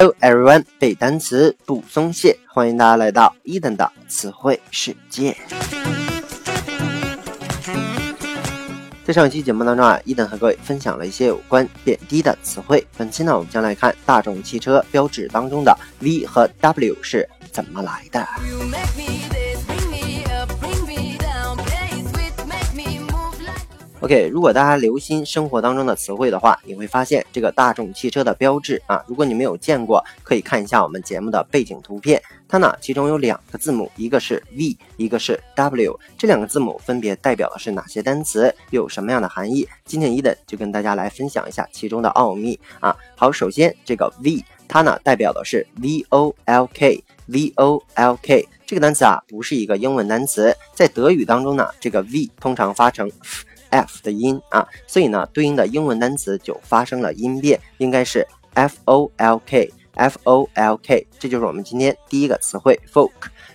Hello everyone，背单词不松懈，欢迎大家来到一等的词汇世界。在上一期节目当中啊，一等和各位分享了一些有关贬低的词汇。本期呢，我们将来看大众汽车标志当中的 V 和 W 是怎么来的。OK，如果大家留心生活当中的词汇的话，你会发现这个大众汽车的标志啊，如果你没有见过，可以看一下我们节目的背景图片。它呢，其中有两个字母，一个是 V，一个是 W，这两个字母分别代表的是哪些单词，有什么样的含义？今天伊登就跟大家来分享一下其中的奥秘啊。好，首先这个 V，它呢代表的是 V O L K，V O L K 这个单词啊，不是一个英文单词，在德语当中呢，这个 V 通常发成。F 的音啊，所以呢，对应的英文单词就发生了音变，应该是 f o l k f o l k，这就是我们今天第一个词汇 folk，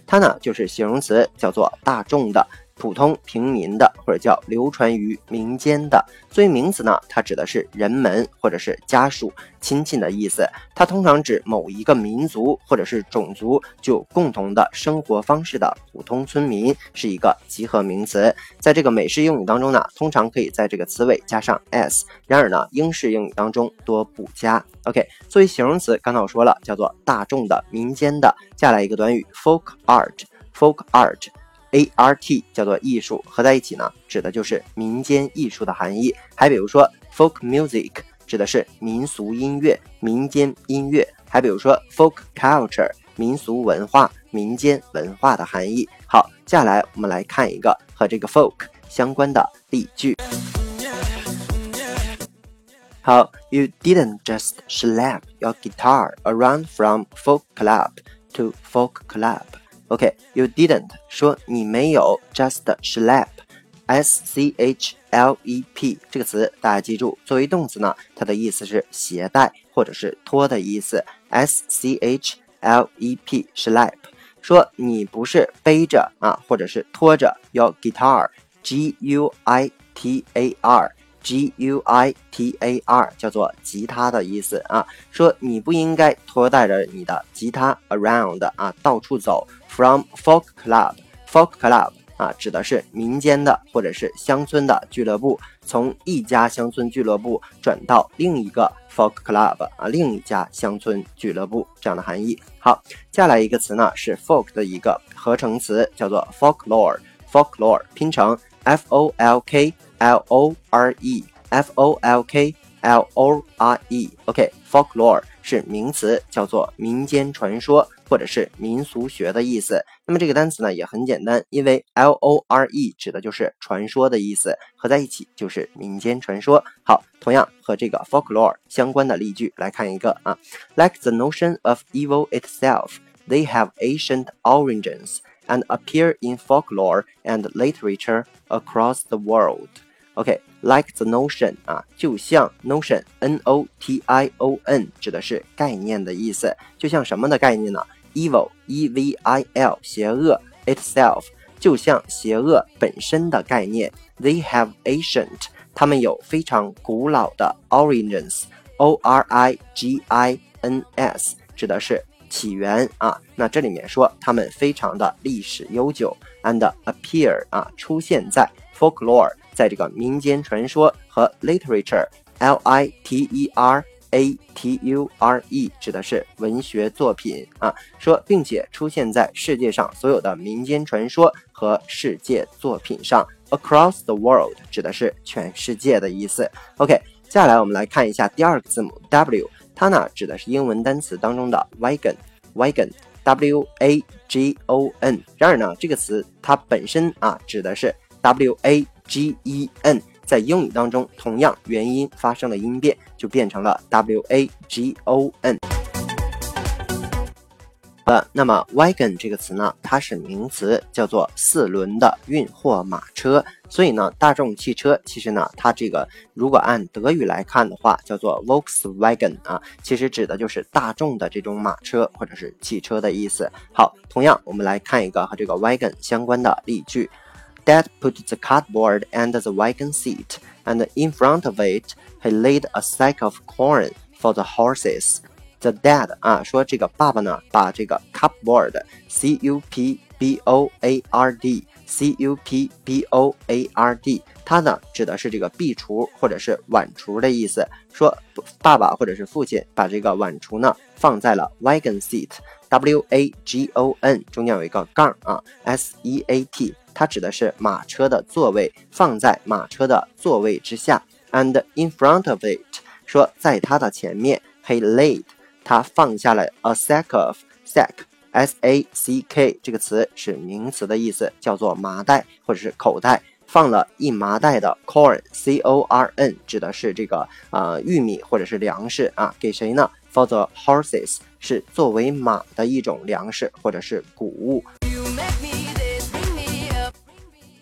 它呢就是形容词，叫做大众的。普通平民的，或者叫流传于民间的。作为名词呢，它指的是人们或者是家属、亲戚的意思。它通常指某一个民族或者是种族就共同的生活方式的普通村民，是一个集合名词。在这个美式英语当中呢，通常可以在这个词尾加上 s。然而呢，英式英语当中多不加。OK，作为形容词，刚才我说了，叫做大众的、民间的。下来一个短语 folk art，folk art。A R T 叫做艺术，合在一起呢，指的就是民间艺术的含义。还比如说 folk music 指的是民俗音乐、民间音乐。还比如说 folk culture 民俗文化、民间文化的含义。好，接下来我们来看一个和这个 folk 相关的例句。好，You didn't just slap your guitar around from folk club to folk club。OK，you didn't 说你没有 just slap，s c h l e p 这个词大家记住，作为动词呢，它的意思是携带或者是拖的意思，s c h l e p slap 说你不是背着啊，或者是拖着 your guitar，g u i t a r。G U I T A R 叫做吉他的意思啊，说你不应该拖带着你的吉他 around 啊，到处走。From folk club，folk club 啊，指的是民间的或者是乡村的俱乐部。从一家乡村俱乐部转到另一个 folk club 啊，另一家乡村俱乐部这样的含义。好，接下来一个词呢是 folk 的一个合成词，叫做 folklore，folklore 拼成 F O L K。L O R E，F O L K L O R E，OK，folklore 是名词，叫做民间传说或者是民俗学的意思。那么这个单词呢也很简单，因为 L O R E 指的就是传说的意思，合在一起就是民间传说。好，同样和这个 folklore 相关的例句来看一个啊，Like the notion of evil itself, they have ancient origins and appear in folklore and literature across the world. OK，like the notion 啊，就像 notion，N O T I O N 指的是概念的意思，就像什么的概念呢？Evil，E V I L，邪恶，itself，就像邪恶本身的概念。They have ancient，他们有非常古老的 origins，O R I G I N S，指的是起源啊。那这里面说他们非常的历史悠久，and appear 啊，出现在 folklore。在这个民间传说和 literature，L I T E R A T U R E 指的是文学作品啊，说并且出现在世界上所有的民间传说和世界作品上，across the world 指的是全世界的意思。OK，接下来我们来看一下第二个字母 W，它呢指的是英文单词当中的 wagon，wagon，W A G O N。然而呢，这个词它本身啊指的是 W A。G E N 在英语当中同样元音发生了音变，就变成了 W A G O N。呃，那么 wagon 这个词呢，它是名词，叫做四轮的运货马车。所以呢，大众汽车其实呢，它这个如果按德语来看的话，叫做 Volkswagen 啊，其实指的就是大众的这种马车或者是汽车的意思。好，同样我们来看一个和这个 wagon 相关的例句。Dad put the cardboard under the wagon seat, and in front of it, he laid a sack of corn for the horses. the dad 啊，说这个爸爸呢，把这个 cupboard，c u p b o a r d，c u p b o a r d，它呢指的是这个壁橱或者是碗橱的意思。说爸爸或者是父亲把这个碗橱呢放在了 wagon seat，w a g o n，中间有一个杠啊，s e a t， 它指的是马车的座位，放在马车的座位之下。And in front of it，说在它的前面，he laid。他放下了 a sack of sack，s a c k 这个词是名词的意思，叫做麻袋或者是口袋，放了一麻袋的 corn，c o r n 指的是这个啊玉米或者是粮食啊，给谁呢？For the horses 是作为马的一种粮食或者是谷物。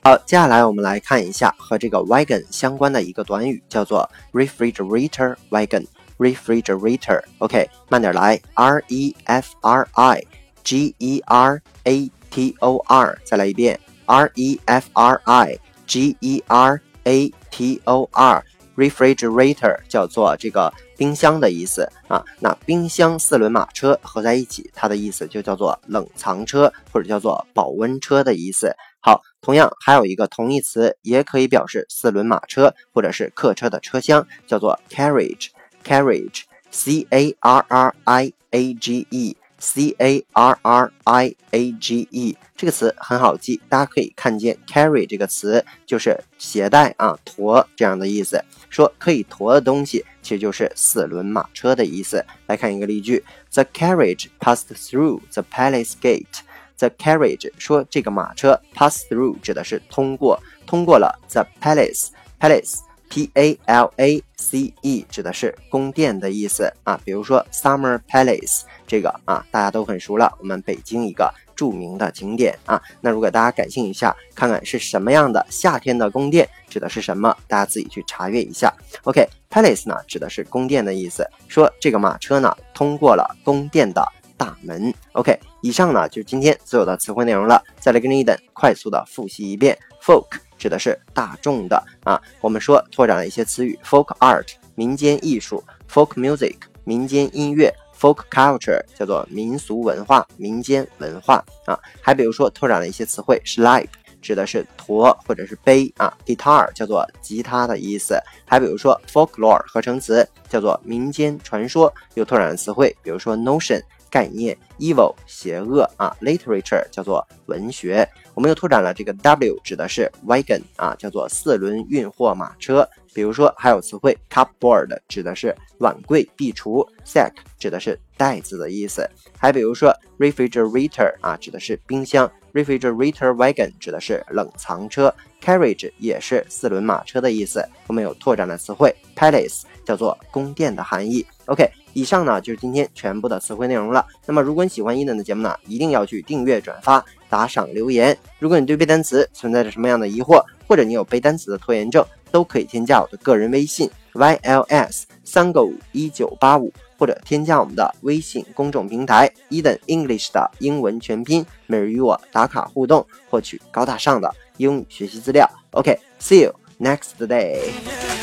好，接下来我们来看一下和这个 wagon 相关的一个短语，叫做 refrigerator wagon。refrigerator，OK，慢点来，R E F R I G E R A T O R，再来一遍，R E F R I G E R A T O R，refrigerator 叫做这个冰箱的意思啊。那冰箱四轮马车合在一起，它的意思就叫做冷藏车或者叫做保温车的意思。好，同样还有一个同义词，也可以表示四轮马车或者是客车的车厢，叫做 carriage。carriage, c a r r i a g e, c a r r i a g e 这个词很好记，大家可以看见 carry 这个词就是携带啊、驮这样的意思。说可以驮的东西，其实就是四轮马车的意思。来看一个例句：The carriage passed through the palace gate. The carriage 说这个马车 pass through 指的是通过，通过了 the palace palace。P A L A C E 指的是宫殿的意思啊，比如说 Summer Palace 这个啊，大家都很熟了，我们北京一个著名的景点啊。那如果大家感兴趣一下，看看是什么样的夏天的宫殿，指的是什么，大家自己去查阅一下。OK，Palace 呢指的是宫殿的意思，说这个马车呢通过了宫殿的大门。OK，以上呢就是今天所有的词汇内容了，再来跟着一等快速的复习一遍，folk。指的是大众的啊，我们说拓展了一些词语，folk art 民间艺术，folk music 民间音乐，folk culture 叫做民俗文化、民间文化啊。还比如说拓展了一些词汇，slide 指的是驼或者是背啊，guitar 叫做吉他的意思。还比如说 folklore 合成词叫做民间传说。又拓展了词汇，比如说 notion。概念，evil 邪恶啊，literature 叫做文学。我们又拓展了这个 W 指的是 wagon 啊，叫做四轮运货马车。比如说还有词汇 cupboard 指的是碗柜壁橱，sack 指的是袋子的意思。还比如说 refrigerator 啊，指的是冰箱，refrigerator wagon 指的是冷藏车，carriage 也是四轮马车的意思。我们有拓展了词汇 palace 叫做宫殿的含义。OK。以上呢就是今天全部的词汇内容了。那么如果你喜欢伊能的节目呢，一定要去订阅、转发、打赏、留言。如果你对背单词存在着什么样的疑惑，或者你有背单词的拖延症，都可以添加我的个人微信 yls 三个五一九八五，或者添加我们的微信公众平台伊登 English 的英文全拼，每日与我打卡互动，获取高大上的英语学习资料。OK，see you next day。